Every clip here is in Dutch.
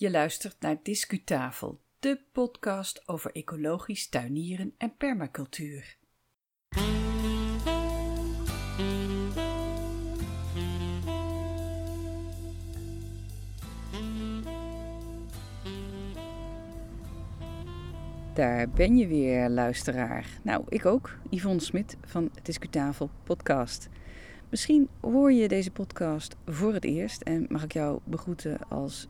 Je luistert naar Discutafel, de podcast over ecologisch tuinieren en permacultuur. Daar ben je weer, luisteraar. Nou, ik ook, Yvonne Smit van Discutafel Podcast. Misschien hoor je deze podcast voor het eerst en mag ik jou begroeten als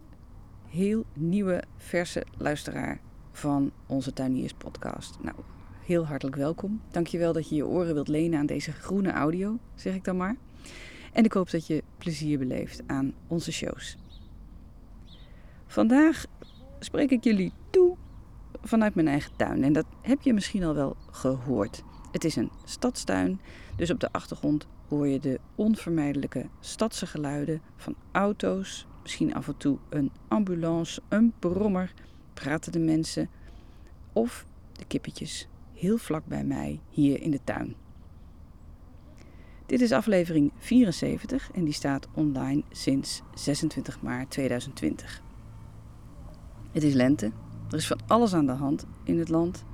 heel nieuwe, verse luisteraar van onze Tuiniers podcast. Nou, heel hartelijk welkom. Dankjewel dat je je oren wilt lenen aan deze groene audio, zeg ik dan maar. En ik hoop dat je plezier beleeft aan onze shows. Vandaag spreek ik jullie toe vanuit mijn eigen tuin. En dat heb je misschien al wel gehoord. Het is een stadstuin, dus op de achtergrond hoor je de onvermijdelijke stadse geluiden van auto's, misschien af en toe een ambulance, een brommer, praten de mensen of de kippetjes heel vlak bij mij hier in de tuin. Dit is aflevering 74 en die staat online sinds 26 maart 2020. Het is lente, er is van alles aan de hand in het land,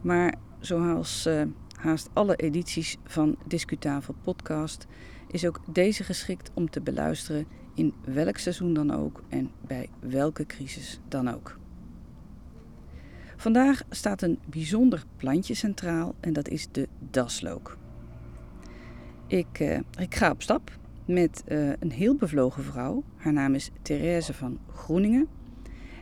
maar zoals uh, haast alle edities van Discutafel podcast is ook deze geschikt om te beluisteren in welk seizoen dan ook en bij welke crisis dan ook. Vandaag staat een bijzonder plantje centraal en dat is de daslook. Ik, uh, ik ga op stap met uh, een heel bevlogen vrouw. Haar naam is Therese van Groeningen.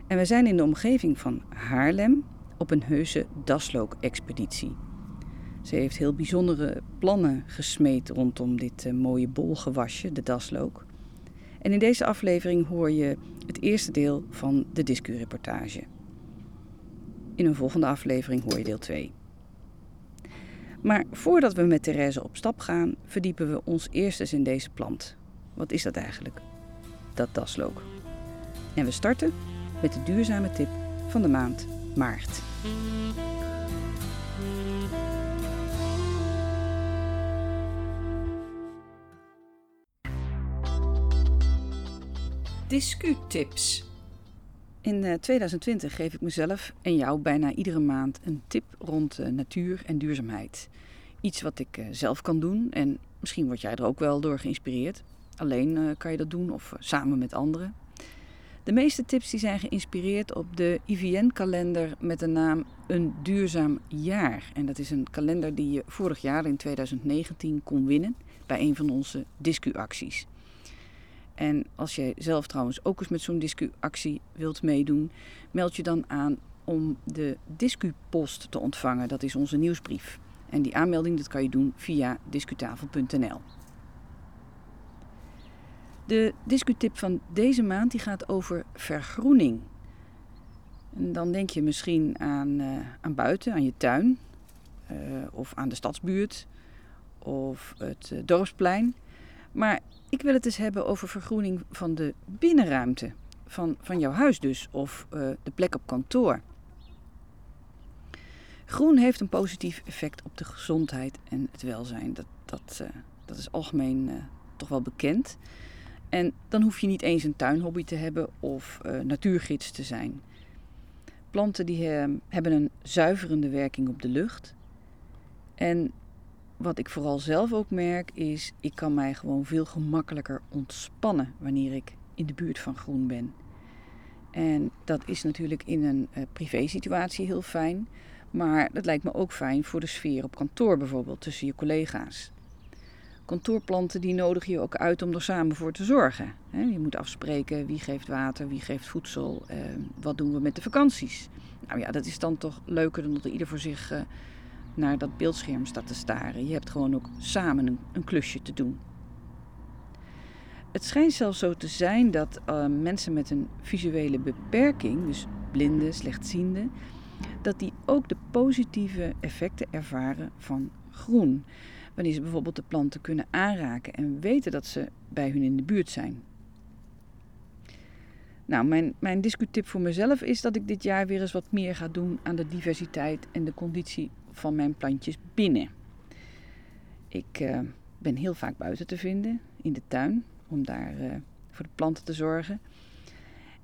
En we zijn in de omgeving van Haarlem op een heuse daslook-expeditie. Ze heeft heel bijzondere plannen gesmeed rondom dit uh, mooie bolgewasje, de daslook. En in deze aflevering hoor je het eerste deel van de discureportage. In een volgende aflevering hoor je deel 2. Maar voordat we met Therese op stap gaan, verdiepen we ons eerst eens in deze plant. Wat is dat eigenlijk? Dat daslook. En we starten met de duurzame tip van de maand maart. Discutips. In 2020 eh, geef ik mezelf en jou bijna iedere maand een tip rond eh, natuur en duurzaamheid. Iets wat ik eh, zelf kan doen en misschien word jij er ook wel door geïnspireerd. Alleen kan je dat doen of samen met anderen. De meeste tips die zijn geïnspireerd op de IVN-kalender met de naam Een Duurzaam Jaar. En dat is een kalender die je vorig jaar in 2019 kon winnen bij een van onze discuacties. En als jij zelf trouwens ook eens met zo'n discuactie wilt meedoen, meld je dan aan om de discupost te ontvangen. Dat is onze nieuwsbrief. En die aanmelding dat kan je doen via discutafel.nl. De discutip van deze maand die gaat over vergroening. En dan denk je misschien aan, uh, aan buiten, aan je tuin, uh, of aan de stadsbuurt, of het uh, dorpsplein. Maar ik wil het eens hebben over vergroening van de binnenruimte. Van, van jouw huis dus, of uh, de plek op kantoor. Groen heeft een positief effect op de gezondheid en het welzijn. Dat, dat, uh, dat is algemeen uh, toch wel bekend. En dan hoef je niet eens een tuinhobby te hebben of natuurgids te zijn. Planten die hebben een zuiverende werking op de lucht. En wat ik vooral zelf ook merk is, ik kan mij gewoon veel gemakkelijker ontspannen wanneer ik in de buurt van groen ben. En dat is natuurlijk in een uh, privésituatie heel fijn, maar dat lijkt me ook fijn voor de sfeer op kantoor bijvoorbeeld tussen je collega's. Kantoorplanten die nodig je ook uit om er samen voor te zorgen. Je moet afspreken wie geeft water, wie geeft voedsel, eh, wat doen we met de vakanties. Nou ja, dat is dan toch leuker dan dat ieder voor zich uh, naar dat beeldscherm staat te staren. Je hebt gewoon ook samen een, een klusje te doen. Het schijnt zelfs zo te zijn dat uh, mensen met een visuele beperking, dus blinden, slechtzienden, dat die ook de positieve effecten ervaren van groen. Wanneer ze bijvoorbeeld de planten kunnen aanraken en weten dat ze bij hun in de buurt zijn. Nou, mijn, mijn discutip voor mezelf is dat ik dit jaar weer eens wat meer ga doen aan de diversiteit en de conditie van mijn plantjes binnen. Ik uh, ben heel vaak buiten te vinden, in de tuin, om daar uh, voor de planten te zorgen.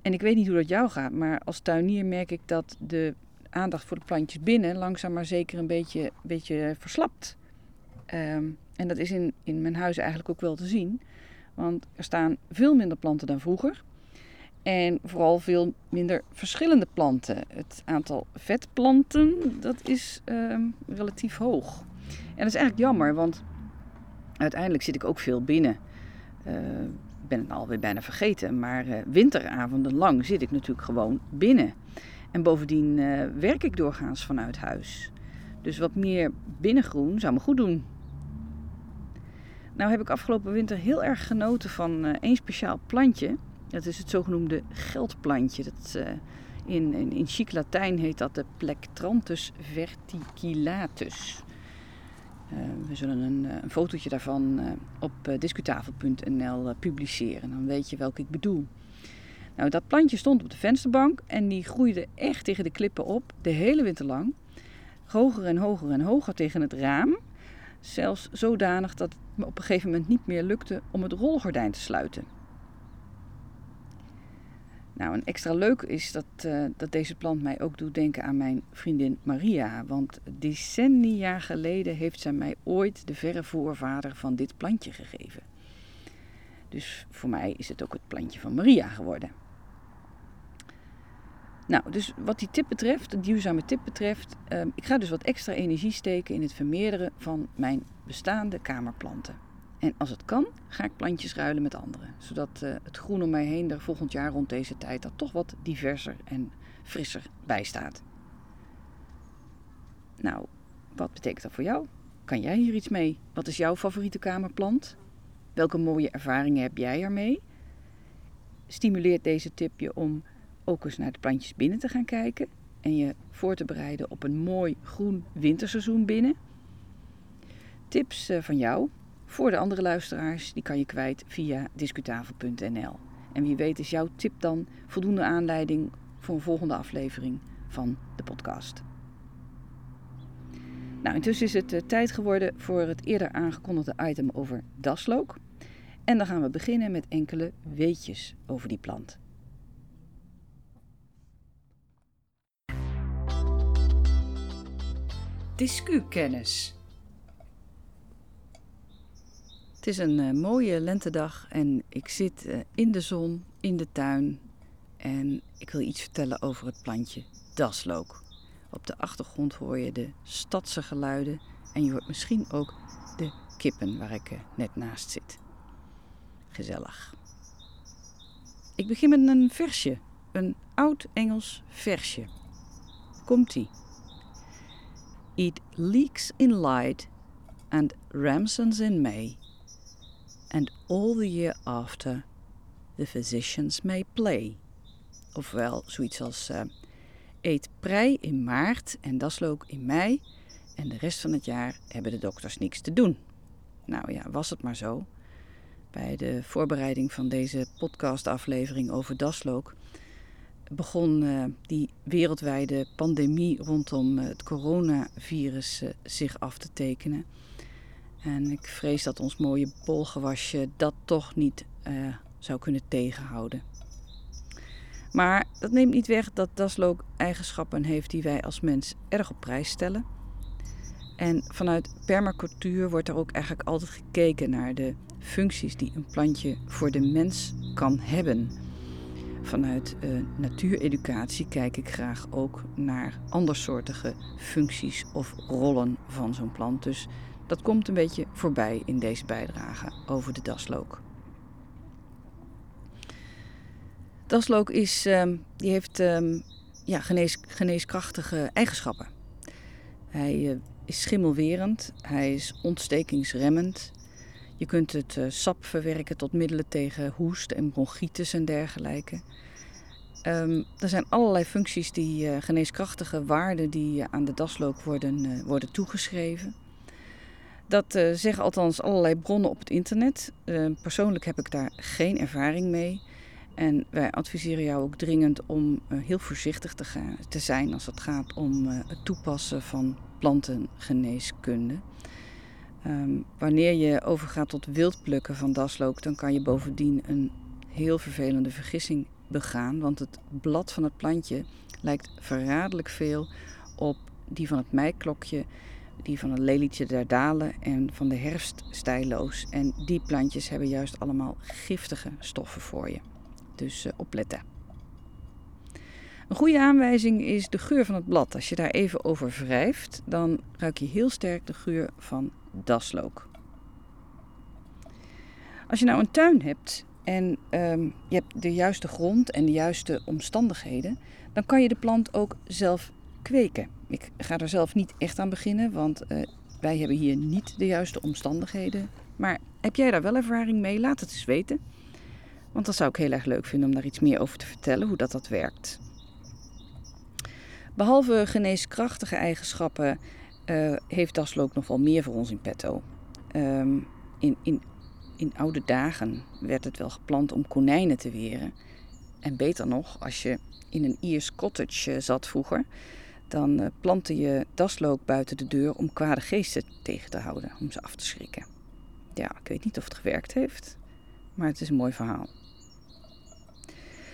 En ik weet niet hoe dat jou gaat, maar als tuinier merk ik dat de aandacht voor de plantjes binnen langzaam maar zeker een beetje, beetje verslapt. Ehm, en dat is in, in mijn huis eigenlijk ook wel te zien. Want er staan veel minder planten dan vroeger. En vooral veel minder verschillende planten. Het aantal vetplanten dat is ehm, relatief hoog. En dat is eigenlijk jammer, want uiteindelijk zit ik ook veel binnen. Ik ben het alweer bijna vergeten, maar uh, winteravonden lang zit ik natuurlijk gewoon binnen. En bovendien uh, werk ik doorgaans vanuit huis. Dus wat meer binnengroen zou me goed doen. Nou heb ik afgelopen winter heel erg genoten van één speciaal plantje. Dat is het zogenoemde geldplantje. Dat, uh, in, in, in chic Latijn heet dat de Plectranthus verticulatus. Uh, we zullen een, een fotootje daarvan op discutafel.nl publiceren. Dan weet je welke ik bedoel. Nou, dat plantje stond op de vensterbank en die groeide echt tegen de klippen op, de hele winter lang. Hoger en hoger en hoger tegen het raam. Zelfs zodanig dat het me op een gegeven moment niet meer lukte om het rolgordijn te sluiten. Nou, een extra leuk is dat, uh, dat deze plant mij ook doet denken aan mijn vriendin Maria. Want decennia geleden heeft zij mij ooit de verre voorvader van dit plantje gegeven. Dus voor mij is het ook het plantje van Maria geworden. Nou, dus wat die tip betreft, de duurzame tip betreft, uh, ik ga dus wat extra energie steken in het vermeerderen van mijn bestaande kamerplanten. En als het kan, ga ik plantjes ruilen met anderen, zodat uh, het groen om mij heen er volgend jaar rond deze tijd er toch wat diverser en frisser bij staat. Nou, wat betekent dat voor jou? Kan jij hier iets mee? Wat is jouw favoriete kamerplant? Welke mooie ervaringen heb jij ermee? Stimuleert deze tip je om ook eens naar de plantjes binnen te gaan kijken en je voor te bereiden op een mooi groen winterseizoen binnen. Tips eh, van jou voor de andere luisteraars, die kan je kwijt via discutafel.nl. En wie weet is jouw tip dan voldoende aanleiding voor een volgende aflevering van de podcast. Nou, intussen is het uh, tijd geworden voor het eerder aangekondigde item over daslook. En dan gaan we beginnen met enkele weetjes over die plant. Discukennis. Het is een uh, mooie lentedag en ik zit uh, in de zon, in de tuin. En ik wil iets vertellen over het plantje daslook. Op de achtergrond hoor je de stadse geluiden en je hoort misschien ook de kippen waar ik uh, net naast zit. Gezellig. Ik begin met een versje, een oud Engels versje. Komt-ie. It leaks in light and ramsons in May, and all the year after the physicians may play. Ofwel zoiets als uh, eet prei in maart en daslook in mei en de rest van het jaar hebben de dokters niks te doen. Nou ja, was het maar zo. Bij de voorbereiding van deze podcastaflevering over daslook begon uh, die wereldwijde pandemie rondom uh, het coronavirus zich af te tekenen. En ik vrees dat ons mooie bolgewasje dat toch niet zou kunnen tegenhouden. Maar dat neemt niet weg dat daslook eigenschappen heeft die wij als mens erg op prijs stellen. En vanuit permacultuur wordt er ook eigenlijk altijd gekeken naar de functies die een plantje voor de mens kan hebben. Vanuit uh, natuureducatie kijk ik graag ook naar andersoortige functies of rollen van zo'n plant. Dus dat komt een beetje voorbij in deze bijdrage over de daslook. Daslook is, um, die heeft um, ja, genees, geneeskrachtige eigenschappen. Hij uh, is schimmelwerend, hij is ontstekingsremmend, je kunt het uh, sap verwerken tot middelen tegen hoest en bronchitis en dergelijke. Um, er zijn allerlei functies die uh, geneeskrachtige waarden die aan de daslook worden, worden toegeschreven. Dat zeggen althans allerlei bronnen op het internet. Ehm, persoonlijk heb ik daar geen ervaring mee. En wij adviseren jou ook dringend om heel voorzichtig te, gaan, te zijn als het gaat om het toepassen van plantengeneeskunde. Um, wanneer je overgaat tot wildplukken van daslook, dan kan je bovendien een heel vervelende vergissing begaan, want het blad van het plantje lijkt verraderlijk veel op die van het meiklokje, die van het lelietje der dalen en van de herfststijloos. En die plantjes hebben juist allemaal giftige stoffen voor je. Dus uh, opletten. Een goede aanwijzing is de geur van het blad. Als je daar even over wrijft, dan ruik je heel sterk de geur van daslook. Als je nou een tuin hebt en um, je hebt de juiste grond en de juiste omstandigheden, dan kan je de plant ook zelf Ik ga er zelf niet echt aan beginnen, want uh, wij hebben hier niet de juiste omstandigheden. Maar heb jij daar wel ervaring mee? Laat het eens weten. Want dat zou ik heel erg leuk vinden om daar iets meer over te vertellen, hoe dat, dat werkt. Behalve geneeskrachtige eigenschappen uh, heeft daslook nog wel meer voor ons in petto. Um, in, in, in oude dagen werd het wel geplant om konijnen te weren. En beter nog, als je in een Iers cottage uh, zat vroeger, dan uh, plantte je daslook buiten de deur om kwade geesten tegen te houden, om ze af te schrikken. Ja, ik weet niet of het gewerkt heeft, maar het is een mooi verhaal.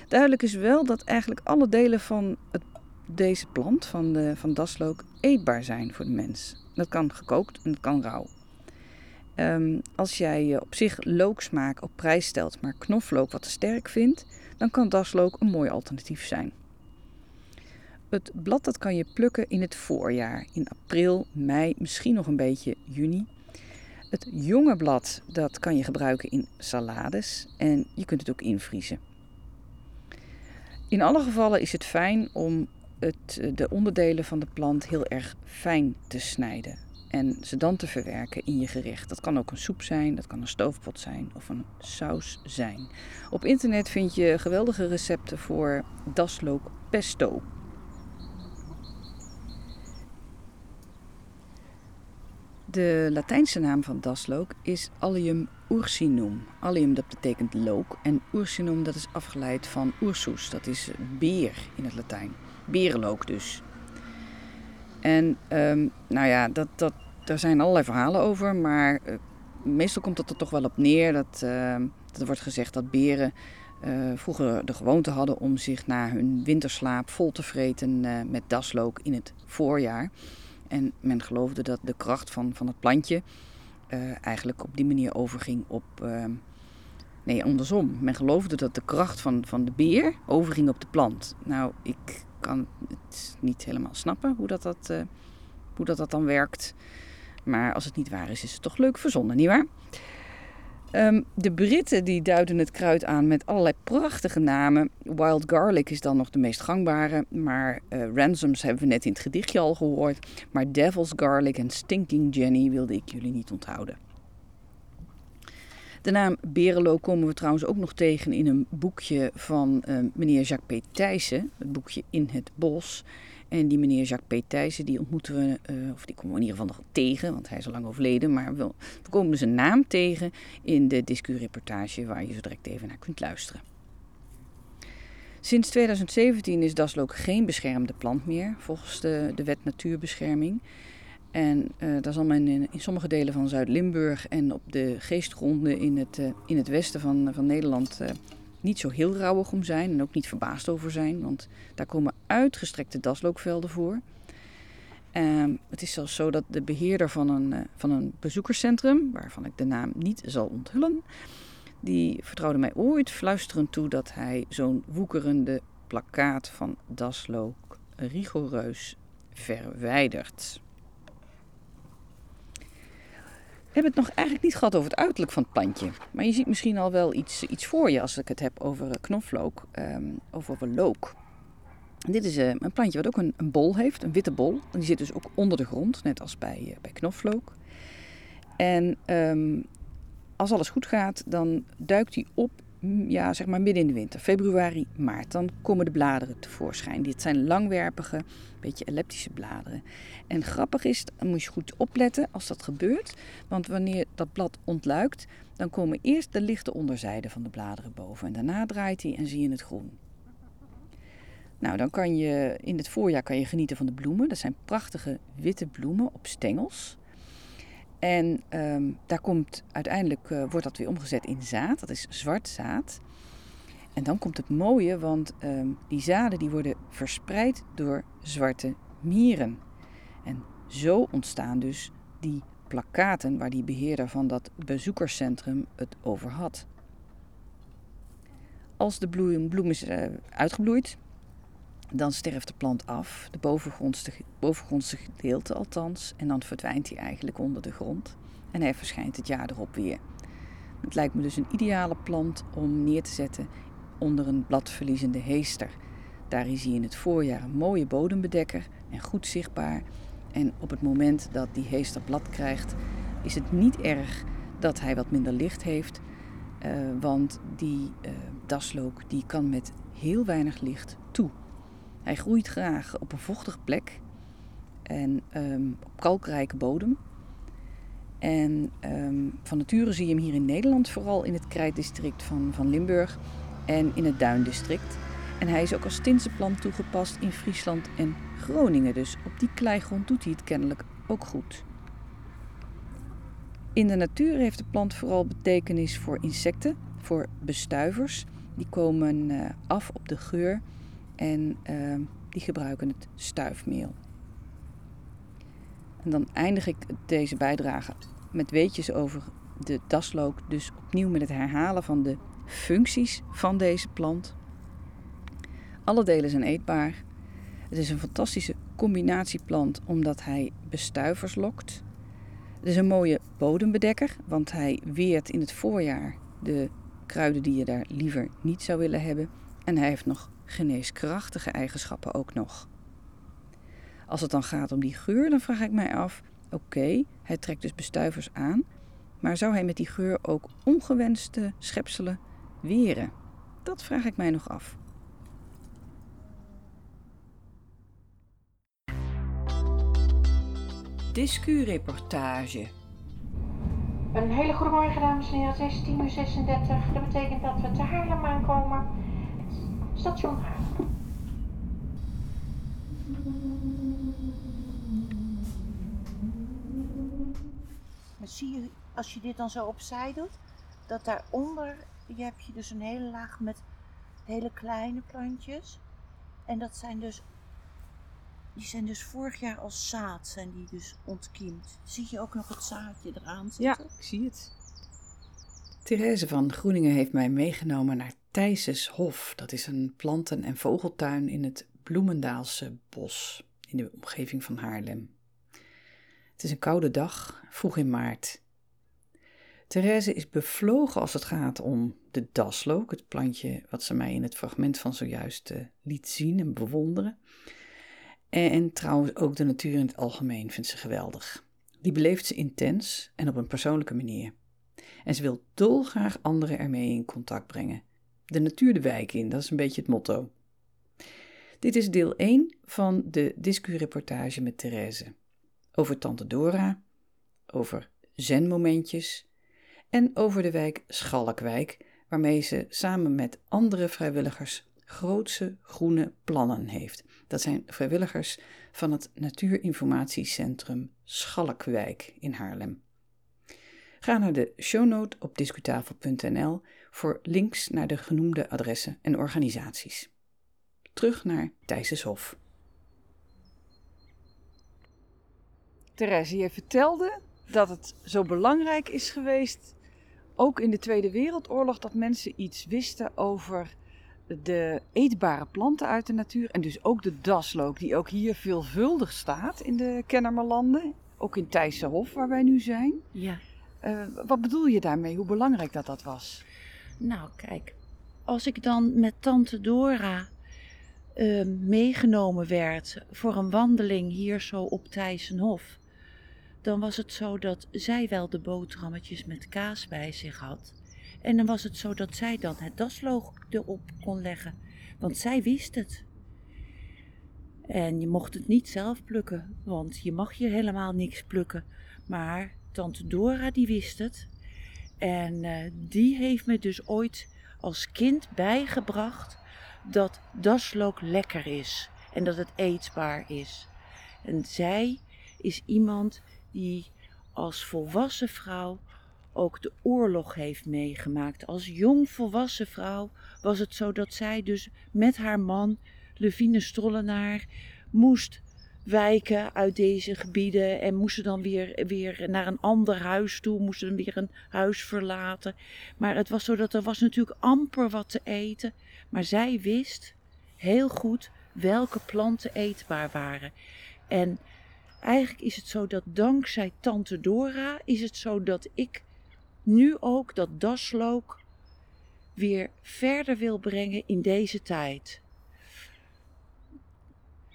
Duidelijk is wel dat eigenlijk alle delen van het, deze plant, van, de, van daslook, eetbaar zijn voor de mens. Dat kan gekookt en dat kan rauw. Um, als jij op zich looksmaak op prijs stelt, maar knoflook wat te sterk vindt, dan kan daslook een mooi alternatief zijn. Het blad dat kan je plukken in het voorjaar, in april, mei, misschien nog een beetje juni. Het jonge blad dat kan je gebruiken in salades en je kunt het ook invriezen. In alle gevallen is het fijn om het, de onderdelen van de plant heel erg fijn te snijden en ze dan te verwerken in je gerecht. Dat kan ook een soep zijn, dat kan een stoofpot zijn of een saus zijn. Op internet vind je geweldige recepten voor daslook pesto. De Latijnse naam van daslook is Allium ursinum. Allium dat betekent look en ursinum dat is afgeleid van ursus, dat is beer in het Latijn. Berenlook dus. En um, nou ja, dat, dat, daar zijn allerlei verhalen over, maar uh, meestal komt het er toch wel op neer dat, uh, dat er wordt gezegd dat beren uh, vroeger de gewoonte hadden om zich na hun winterslaap vol te vreten met daslook in het voorjaar. En men geloofde dat de kracht van, van het plantje uh, eigenlijk op die manier overging op. Uh, nee, andersom. Men geloofde dat de kracht van, van de beer overging op de plant. Nou, ik kan het niet helemaal snappen hoe dat, dat, uh, hoe dat, dat dan werkt. Maar als het niet waar is, is het toch leuk verzonnen, nietwaar? Um, de Britten die duiden het kruid aan met allerlei prachtige namen. Wild garlic is dan nog de meest gangbare, maar uh, ransoms hebben we net in het gedichtje al gehoord. Maar devil's garlic en stinking Jenny wilde ik jullie niet onthouden. De naam Berenlo komen we trouwens ook nog tegen in een boekje van uh, meneer Jacques P. Thijssen, het boekje In het Bos. En die meneer Jacques P. Thijssen, die ontmoeten we, uh, of die komen we in ieder geval nog tegen, want hij is al lang overleden. Maar we, komen zijn naam tegen in de discureportage waar je zo direct even naar kunt luisteren. Sinds 2017 is daslook geen beschermde plant meer, volgens de, de wet natuurbescherming. En uh, daar zal men in, in, sommige delen van Zuid-Limburg en op de geestgronden in het, uh, in het westen van, van Nederland niet zo heel rauwig om zijn en ook niet verbaasd over zijn, want daar komen uitgestrekte daslookvelden voor. Um, het is zelfs zo dat de beheerder van een, uh, van een bezoekerscentrum, waarvan ik de naam niet zal onthullen, die vertrouwde mij ooit fluisterend toe dat hij zo'n woekerende plakkaat van daslook rigoureus verwijdert. We hebben het nog eigenlijk niet gehad over het uiterlijk van het plantje. Maar je ziet misschien al wel iets, iets voor je als ik het heb over eh, knoflook, um, over look. Dit is uh, een plantje wat ook een, een, bol heeft, een witte bol. En die zit dus ook onder de grond, net als bij, uh, bij knoflook. En um, als alles goed gaat, dan duikt hij op ja, zeg maar midden in de winter, februari, maart. Dan komen de bladeren tevoorschijn. Dit zijn langwerpige, beetje elliptische bladeren. En grappig is, dan moet je goed opletten als dat gebeurt. Want wanneer dat blad ontluikt, dan komen eerst de lichte onderzijde van de bladeren boven. En daarna draait hij en zie je het groen. Nou, dan kan je in het voorjaar kan je genieten van de bloemen. Dat zijn prachtige witte bloemen op stengels. En um, daar komt uiteindelijk uh, wordt dat weer omgezet in zaad. Dat is zwart zaad. En dan komt het mooie, want ehm, die zaden die worden verspreid door zwarte mieren. En zo ontstaan dus die plakaten waar die beheerder van dat bezoekerscentrum het over had. Als de bloem, bloem is uh, uitgebloeid, dan sterft de plant af, de bovengrondse, bovengrondse gedeelte althans, en dan verdwijnt hij eigenlijk onder de grond en hij verschijnt het jaar erop weer. Het lijkt me dus een ideale plant om neer te zetten onder een bladverliezende heester. Daar is hij in het voorjaar een mooie bodembedekker en goed zichtbaar. En op het moment dat die heester blad krijgt, is het niet erg dat hij wat minder licht heeft. Uh, want die uh, daslook die kan met heel weinig licht toe. Hij groeit graag op een vochtige plek en um, op kalkrijke bodem. En um, van nature zie je hem hier in Nederland, vooral in het krijtdistrict van, van Limburg en in het Duindistrict. En hij is ook als tinsenplant toegepast in Friesland en Groningen. Dus op die kleigrond doet hij het kennelijk ook goed. In de natuur heeft de plant vooral betekenis voor insecten, voor bestuivers. Die komen uh, af op de geur en uh, die gebruiken het stuifmeel. En dan eindig ik deze bijdrage met weetjes over de daslook. Dus opnieuw met het herhalen van de functies van deze plant. Alle delen zijn eetbaar. Het is een fantastische combinatieplant omdat hij bestuivers lokt. Het is een mooie bodembedekker, want hij weert in het voorjaar de kruiden die je daar liever niet zou willen hebben. En hij heeft nog geneeskrachtige eigenschappen ook nog. Als het dan gaat om die geur, dan vraag ik mij af: oké, hij trekt dus bestuivers aan, maar zou hij met die geur ook ongewenste schepselen weren? Dat vraag ik mij nog af. Discureportage. Een hele goede morgen, dames en heren. Het is 10 uur 36. Dat betekent dat we te Haarlem aankomen. Station Haarlem. Maar zie je, als je dit dan zo opzij doet, dat daaronder je heb je dus een hele laag met hele kleine plantjes. En dat zijn dus, die zijn dus vorig jaar als zaad zijn die dus ontkiemd. Zie je ook nog het zaadje eraan zitten? Ja, ik zie het. Therese van Groeningen heeft mij meegenomen naar Thijsses Hof. Dat is een planten- en vogeltuin in het Bloemendaalse bos in de omgeving van Haarlem. Het is een koude dag, vroeg in maart. Therese is bevlogen als het gaat om de daslook, het plantje wat ze mij in het fragment van zojuist uh, liet zien en bewonderen. En, en trouwens ook de natuur in het algemeen vindt ze geweldig. Die beleeft ze intens en op een persoonlijke manier. En ze wil dolgraag anderen ermee in contact brengen. De natuur de wijk in, dat is een beetje het motto. Dit is deel 1 van de discureportage met Therese. Over tante Dora, over zenmomentjes en over de wijk Schalkwijk, waarmee ze samen met andere vrijwilligers grootse groene plannen heeft. Dat zijn vrijwilligers van het Natuurinformatiecentrum Schalkwijk in Haarlem. Ga naar de shownote op discutafel.nl voor links naar de genoemde adressen en organisaties. Terug naar Thijsenshof. Therese, je vertelde dat het zo belangrijk is geweest, ook in de Tweede Wereldoorlog, dat mensen iets wisten over de eetbare planten uit de natuur. En dus ook de daslook, die ook hier veelvuldig staat in de Kennemerlanden. Ook in Thijssenhof, waar wij nu zijn. Ja. Uh, wat bedoel je daarmee? Hoe belangrijk dat dat was? Nou, kijk. Als ik dan met tante Dora uh, meegenomen werd voor een wandeling hier zo op Thijssenhof dan was het zo dat zij wel de boterhammetjes met kaas bij zich had. En dan was het zo dat zij dan het dasloog erop kon leggen, want zij wist het. En je mocht het niet zelf plukken, want je mag hier helemaal niks plukken. Maar tante Dora die wist het. En uh, die heeft me dus ooit als kind bijgebracht dat daslook lekker is en dat het eetbaar is. En zij is iemand die als volwassen vrouw ook de oorlog heeft meegemaakt. Als jong volwassen vrouw was het zo dat zij dus met haar man, Levine Strollenaar, moest wijken uit deze gebieden en moesten dan weer, weer naar een ander huis toe, moesten dan weer een huis verlaten. Maar het was zo dat er was natuurlijk amper wat te eten, maar zij wist heel goed welke planten eetbaar waren. En eigenlijk is het zo dat dankzij tante Dora is het zo dat ik nu ook dat daslook weer verder wil brengen in deze tijd.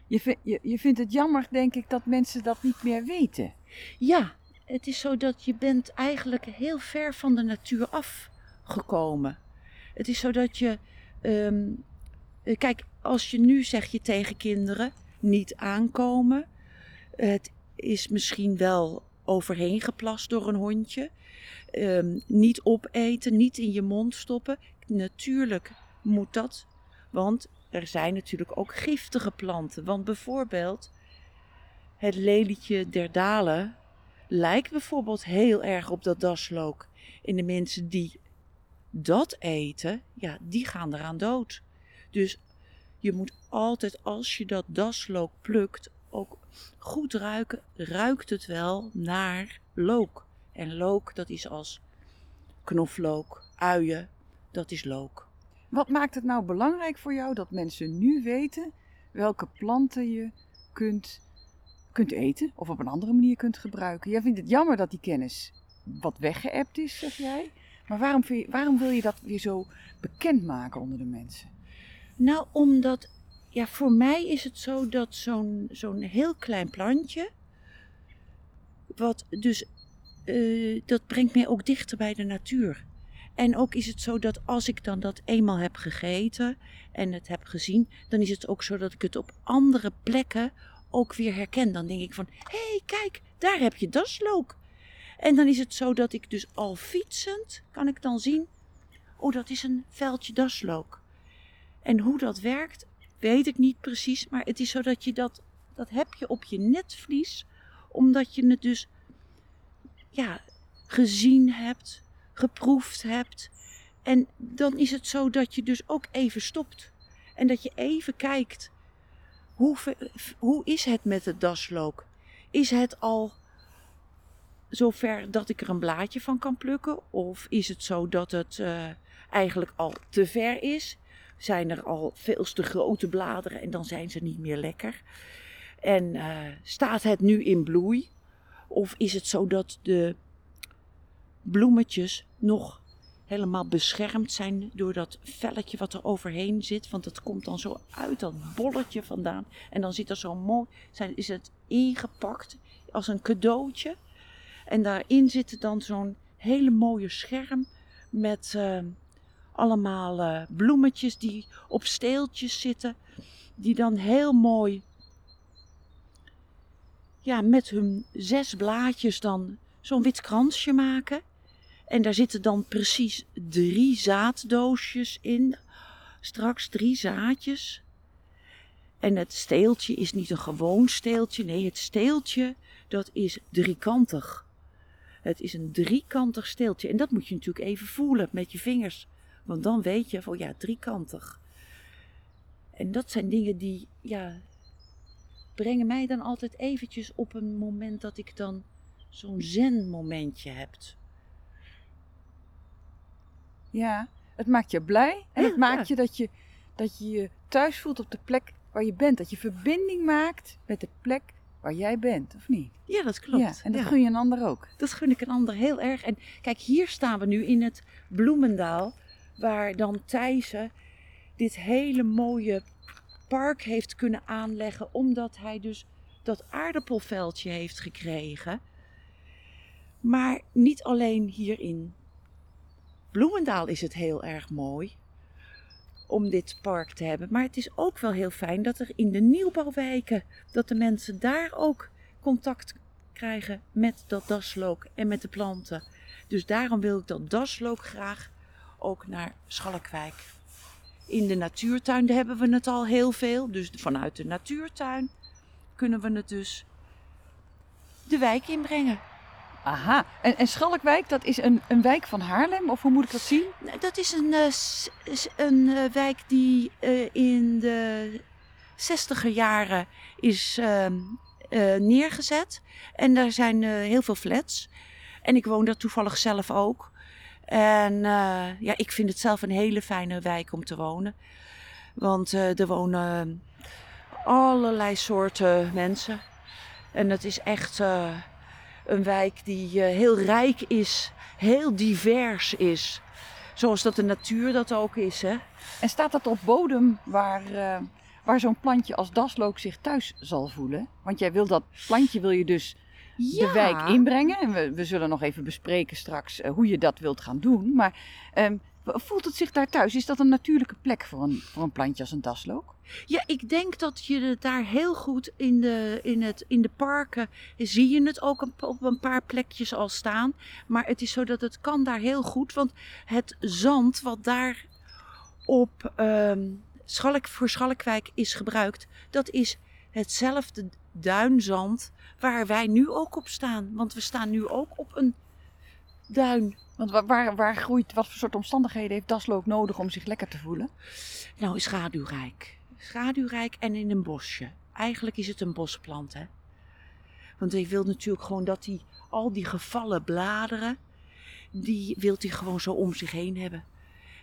Je, je, vindt het jammer, denk ik, dat mensen dat niet meer weten. Ja, het is zo dat je bent eigenlijk heel ver van de natuur afgekomen. Het is zo dat je, ehm, eh, kijk, als je nu zeg je tegen kinderen niet aankomen, het is misschien wel overheen geplast door een hondje. Ehm, niet opeten, niet in je mond stoppen. Natuurlijk moet dat, want er zijn natuurlijk ook giftige planten. Want bijvoorbeeld het lelietje der dalen lijkt bijvoorbeeld heel erg op dat daslook. En de mensen die dat eten, ja, die gaan eraan dood. Dus je moet altijd als je dat daslook plukt ook goed ruiken. Ruikt het wel naar look. En look, dat is als knoflook, uien, dat is look. Wat maakt het nou belangrijk voor jou dat mensen nu weten welke planten je kunt, kunt eten of op een andere manier kunt gebruiken? Jij vindt het jammer dat die kennis wat weggeëpt is, zeg jij. Maar waarom, waarom wil je dat weer zo bekend maken onder de mensen? Nou, omdat ja, voor mij is het zo dat zo'n zo'n heel klein plantje, wat dus, uh, dat brengt mij ook dichter bij de natuur. En ook is het zo dat als ik dan dat eenmaal heb gegeten en het heb gezien, dan is het ook zo dat ik het op andere plekken ook weer herken. Dan denk ik van, hé hey, kijk, daar heb je daslook. En dan is het zo dat ik dus al fietsend kan ik dan zien, oh dat is een veldje daslook. En hoe dat werkt, weet ik niet precies, maar het is zo dat je dat, dat heb je op je netvlies, omdat je het dus ja, gezien hebt, geproefd hebt. En dan is het zo dat je dus ook even stopt. En dat je even kijkt. Hoe, hoe is het met het daslook? Is het al zover dat ik er een blaadje van kan plukken? Of is het zo dat het uh, eigenlijk al te ver is? Zijn er al veel te grote bladeren en dan zijn ze niet meer lekker? En uh, staat het nu in bloei? Of is het zo dat de bloemetjes nog helemaal beschermd zijn door dat velletje wat er overheen zit. Want het komt dan zo uit dat bolletje vandaan. En dan zit er zo mooi, zijn, is het ingepakt als een cadeautje. En daarin zit dan zo'n hele mooie scherm met uh, allemaal uh, bloemetjes die op steeltjes zitten. Die dan heel mooi, ja, met hun zes blaadjes dan zo'n wit kransje maken. En daar zitten dan precies drie zaaddoosjes in. Straks drie zaadjes. En het steeltje is niet een gewoon steeltje. Nee, het steeltje dat is driekantig. Het is een driekantig steeltje. En dat moet je natuurlijk even voelen met je vingers. Want dan weet je van ja, driekantig. En dat zijn dingen die, ja, brengen mij dan altijd eventjes op een moment dat ik dan zo'n zen momentje heb. Ja, het maakt je blij en het maakt je dat, je dat je je thuis voelt op de plek waar je bent. Dat je verbinding maakt met de plek waar jij bent, of niet? Ja, dat klopt. Ja, en dat gun je een ander ook. Dat gun ik een ander heel erg. En kijk, hier staan we nu in het Bloemendaal, waar dan Thijssen dit hele mooie park heeft kunnen aanleggen, omdat hij dus dat aardappelveldje heeft gekregen. Maar niet alleen hierin Bloemendaal is het heel erg mooi om dit park te hebben. Maar het is ook wel heel fijn dat er in de nieuwbouwwijken, dat de mensen daar ook contact krijgen met dat daslook en met de planten. Dus daarom wil ik dat daslook graag ook naar Schalkwijk. In de natuurtuin hebben we het al heel veel. Dus vanuit de natuurtuin kunnen we het dus de wijk inbrengen. Aha. En, Schalkwijk, dat is een, een wijk van Haarlem? Of hoe moet ik dat zien? Nou, Dat is een, eh, een eh, wijk die eh, in de zestiger jaren is ehm, eh, neergezet. En daar zijn heel veel flats. En ik woon daar toevallig zelf ook. En ja, ik vind het zelf een hele fijne wijk om te wonen. Want er wonen allerlei soorten mensen. En het is echt een wijk die eh, heel rijk is, heel divers is. Zoals dat de natuur dat ook is, hè? En staat dat op bodem waar, eh, waar zo'n plantje als daslook zich thuis zal voelen? Want jij wil dat plantje wil je dus de wijk inbrengen. En we, we zullen nog even bespreken straks eh, hoe je dat wilt gaan doen. Maar ehm, voelt het zich daar thuis? Is dat een natuurlijke plek voor een, voor een plantje als een daslook? Ja, ik denk dat je het daar heel goed in de, in het, in de parken zie je het ook op- een paar plekjes al staan. Maar het is zo dat het kan daar heel goed. Want het zand wat daar op ehm, Schalk, voor Schalkwijk is gebruikt, dat is hetzelfde duinzand waar wij nu ook op staan. Want we staan nu ook op een duin. Want waar, waar, groeit, wat voor soort omstandigheden heeft daslook nodig om zich lekker te voelen? Nou, schaduwrijk. Schaduwrijk en in een bosje. Eigenlijk is het een bosplant, hè. Want hij wil natuurlijk gewoon dat hij al die gevallen bladeren, die wil hij gewoon zo om zich heen hebben.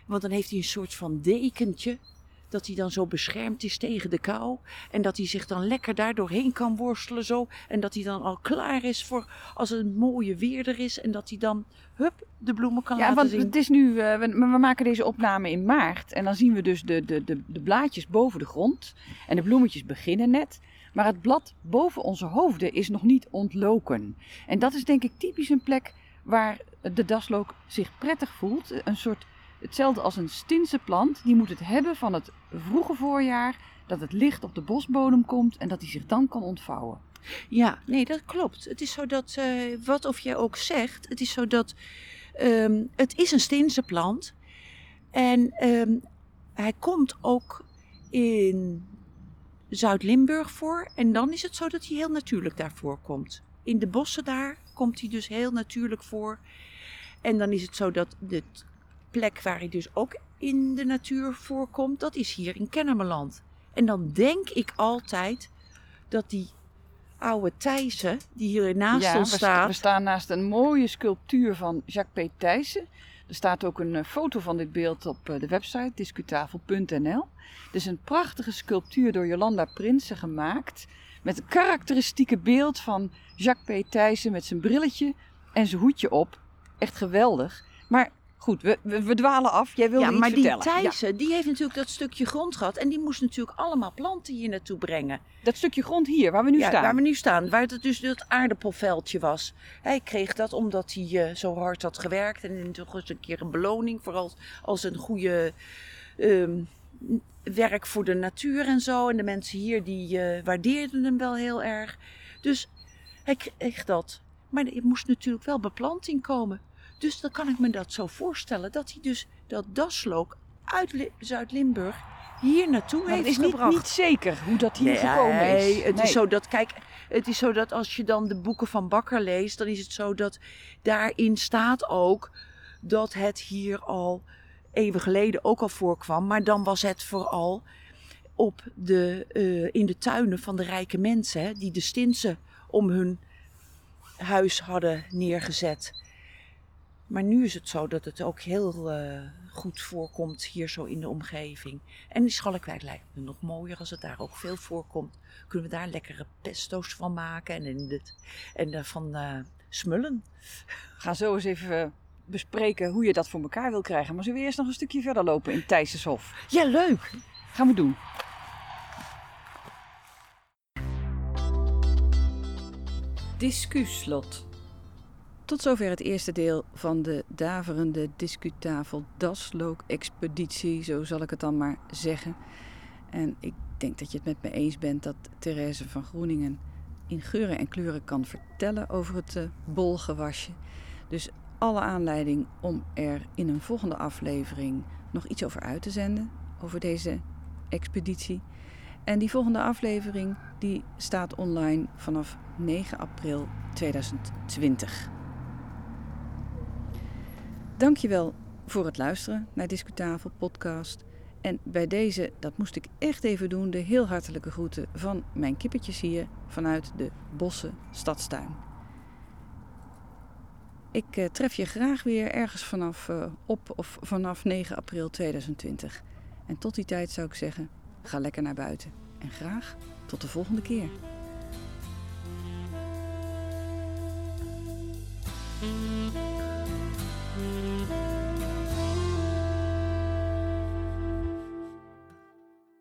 Want dan heeft hij een soort van dekentje, dat hij dan zo beschermd is tegen de kou. En dat hij zich dan lekker daar doorheen kan worstelen zo. En dat hij dan al klaar is voor als het mooie weer er is. En dat hij dan, hup, de bloemen kan Ja, laten want zien. het is nu, eh, we, we maken deze opname in maart. En dan zien we dus de, de, de, de blaadjes boven de grond. En de bloemetjes beginnen net. Maar het blad boven onze hoofden is nog niet ontloken. En dat is denk ik typisch een plek waar de daslook zich prettig voelt. Een soort, hetzelfde als een Stinse plant. Die moet het hebben van het vroege voorjaar. Dat het licht op de bosbodem komt en dat hij zich dan kan ontvouwen. Ja, nee, dat klopt. Het is zo dat, eh, wat of jij ook zegt, het is zo dat ehm, het is een Stinse plant. En ehm, hij komt ook in Zuid-Limburg voor. En dan is het zo dat hij heel natuurlijk daarvoor komt. In de bossen daar komt hij dus heel natuurlijk voor. En dan is het zo dat de t- plek waar hij dus ook in de natuur voorkomt, dat is hier in Kennemerland. En dan denk ik altijd dat die oude Thijssen, die hier naast Ja, ons staat. we staan naast een mooie sculptuur van Jacques P. Thijssen. Er staat ook een eh, foto van dit beeld op eh, de website discutafel.nl. Het is een prachtige sculptuur door Jolanda Prinsen gemaakt. Met een karakteristieke beeld van Jacques P. Thijssen met zijn brilletje en zijn hoedje op. Echt geweldig. Maar goed, we, we, we dwalen af. Jij wilde ja, iets maar die vertellen. Ja, Thijssen, die heeft natuurlijk dat stukje grond gehad. En die moest natuurlijk allemaal planten hier naartoe brengen. dat stukje grond hier, waar we nu ja, staan. Waar we nu staan, waar het dus dat aardappelveldje was. Hij kreeg dat omdat hij eh, zo hard had gewerkt. En toch eens een keer een beloning. Vooral als een goede ehm, werk voor de natuur en zo. En de mensen hier die eh, waardeerden hem wel heel erg. Dus hij kreeg dat. Maar er moest natuurlijk wel beplanting komen. Dus dan kan ik me dat zo voorstellen. Dat hij dus dat daslook uit Li- Zuid-Limburg hier naartoe Maar heeft het is niet, gebracht. niet zeker hoe dat hier gekomen is. Nee, het Nee. is zo dat, kijk, het is zo dat als je dan de boeken van Bakker leest, dan is het zo dat daarin staat ook dat het hier al eeuwen geleden ook al voorkwam. Maar dan was het vooral op de, eh, in de tuinen van de rijke mensen, hè, die de stinsen om hun huis hadden neergezet. Maar nu is het zo dat het ook heel eh, goed voorkomt hier zo in de omgeving. En die Schalkwijk lijkt me nog mooier als het daar ook veel voorkomt. Kunnen we daar lekkere pesto's van maken en, in dit, en eh, van eh, smullen. We gaan zo eens even bespreken hoe je dat voor elkaar wil krijgen. Maar zullen we eerst nog een stukje verder lopen in Thijsenshof? Ja, leuk! Gaan we doen. Discuslot. Tot zover het eerste deel van de daverende discutafel daslook expeditie, zo zal ik het dan maar zeggen. En ik denk dat je het met me eens bent dat Therese van Groeningen in geuren en kleuren kan vertellen over het eh, bolgewasje. Dus alle aanleiding om er in een volgende aflevering nog iets over uit te zenden, over deze expeditie. En die volgende aflevering die staat online vanaf 9 april 2020. Dankjewel voor het luisteren naar Discutafel podcast. En bij deze, dat moest ik echt even doen, de heel hartelijke groeten van mijn kippetjes hier vanuit de Bossen Stadstuin. Ik uh, tref je graag weer ergens vanaf uh, op of vanaf 9 april 2020. En tot die tijd zou ik zeggen, ga lekker naar buiten. En graag tot de volgende keer.